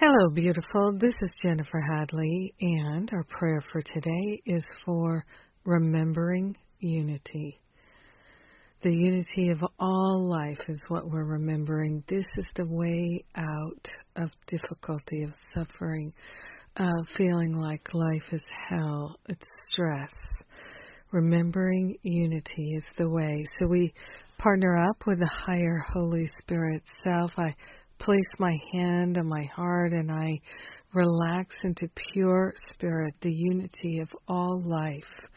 Hello, beautiful. This is Jennifer Hadley, and our prayer for today is for remembering unity. The unity of all life is what we're remembering. This is the way out of difficulty, of suffering, of feeling like life is hell, it's stress. Remembering unity is the way. So we partner up with the higher Holy Spirit self. I place my hand on my heart and I relax into pure spirit, the unity of all life,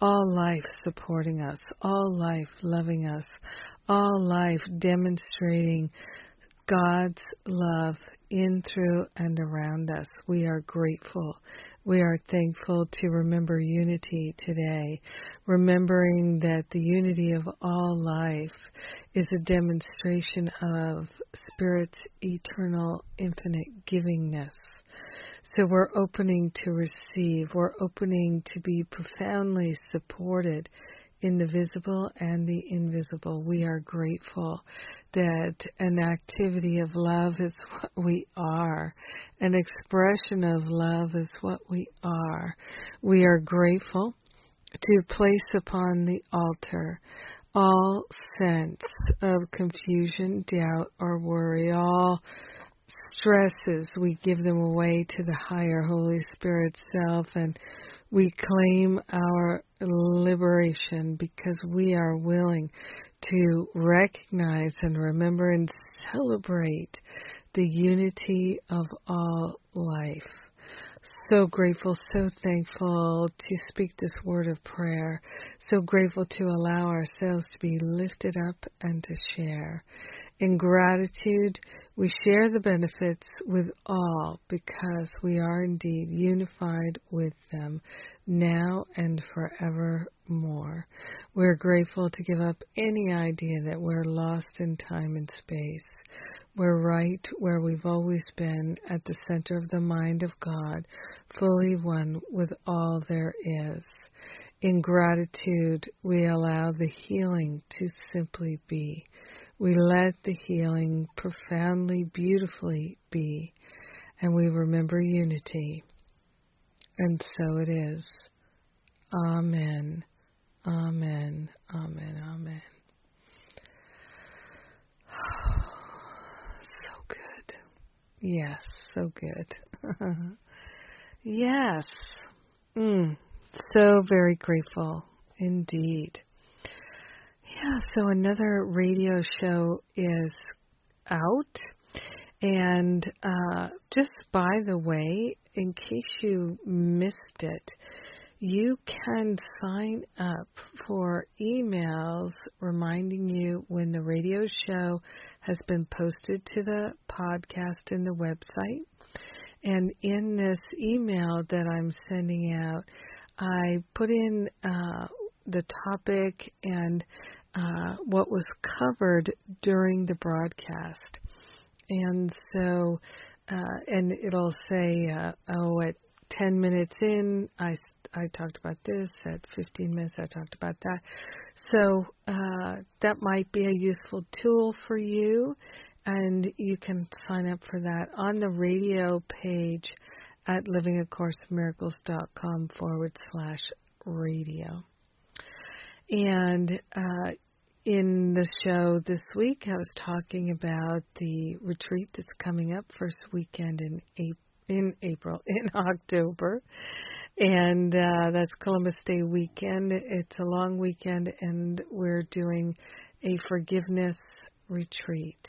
all life supporting us, all life loving us, all life demonstrating God's love in, through, and around us. We are grateful. We are thankful to remember unity today, remembering that the unity of all life is a demonstration of Spirit's eternal, infinite givingness. So we're opening to receive, we're opening to be profoundly supported in the visible and the invisible. We are grateful that an activity of love is what we are, an expression of love is what we are. We are grateful to place upon the altar all sense of confusion, doubt, or worry, all stresses, we give them away to the higher Holy Spirit self and we claim our liberation because we are willing to recognize and remember and celebrate the unity of all life. So grateful, so thankful to speak this word of prayer. So grateful to allow ourselves to be lifted up and to share. In gratitude, we share the benefits with all because we are indeed unified with them now and forevermore. We're grateful to give up any idea that we're lost in time and space. We're right where we've always been at the center of the mind of God, fully one with all there is. In gratitude, we allow the healing to simply be we let the healing profoundly, beautifully be, and we remember unity. And so it is. Amen. Amen. Amen. Amen. so good. Yes, so good. yes. Mm, so very grateful indeed. Yeah, so another radio show is out. And uh, just by the way, in case you missed it, you can sign up for emails reminding you when the radio show has been posted to the podcast and the website. And in this email that I'm sending out, I put in uh, the topic and uh, what was covered during the broadcast. And so, uh, and it'll say, uh, oh, at 10 minutes in, I, I talked about this. At 15 minutes, I talked about that. So uh, that might be a useful tool for you, and you can sign up for that on the radio page at livingacourseinmiracles.com forward slash radio. And uh, in the show this week, I was talking about the retreat that's coming up first weekend in April. In April, in October, and uh, that's Columbus Day weekend. It's a long weekend, and we're doing a forgiveness retreat,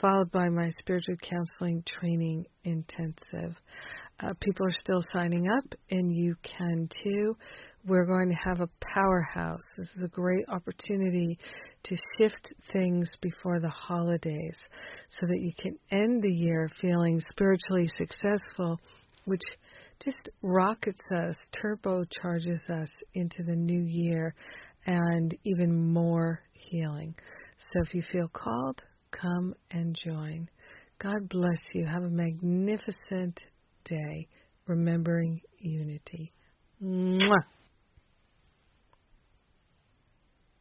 followed by my spiritual counseling training intensive. Uh, people are still signing up, and you can too we're going to have a powerhouse. This is a great opportunity to shift things before the holidays so that you can end the year feeling spiritually successful, which just rockets us, turbocharges us into the new year and even more healing. So if you feel called, come and join. God bless you. Have a magnificent day remembering unity. Mwah.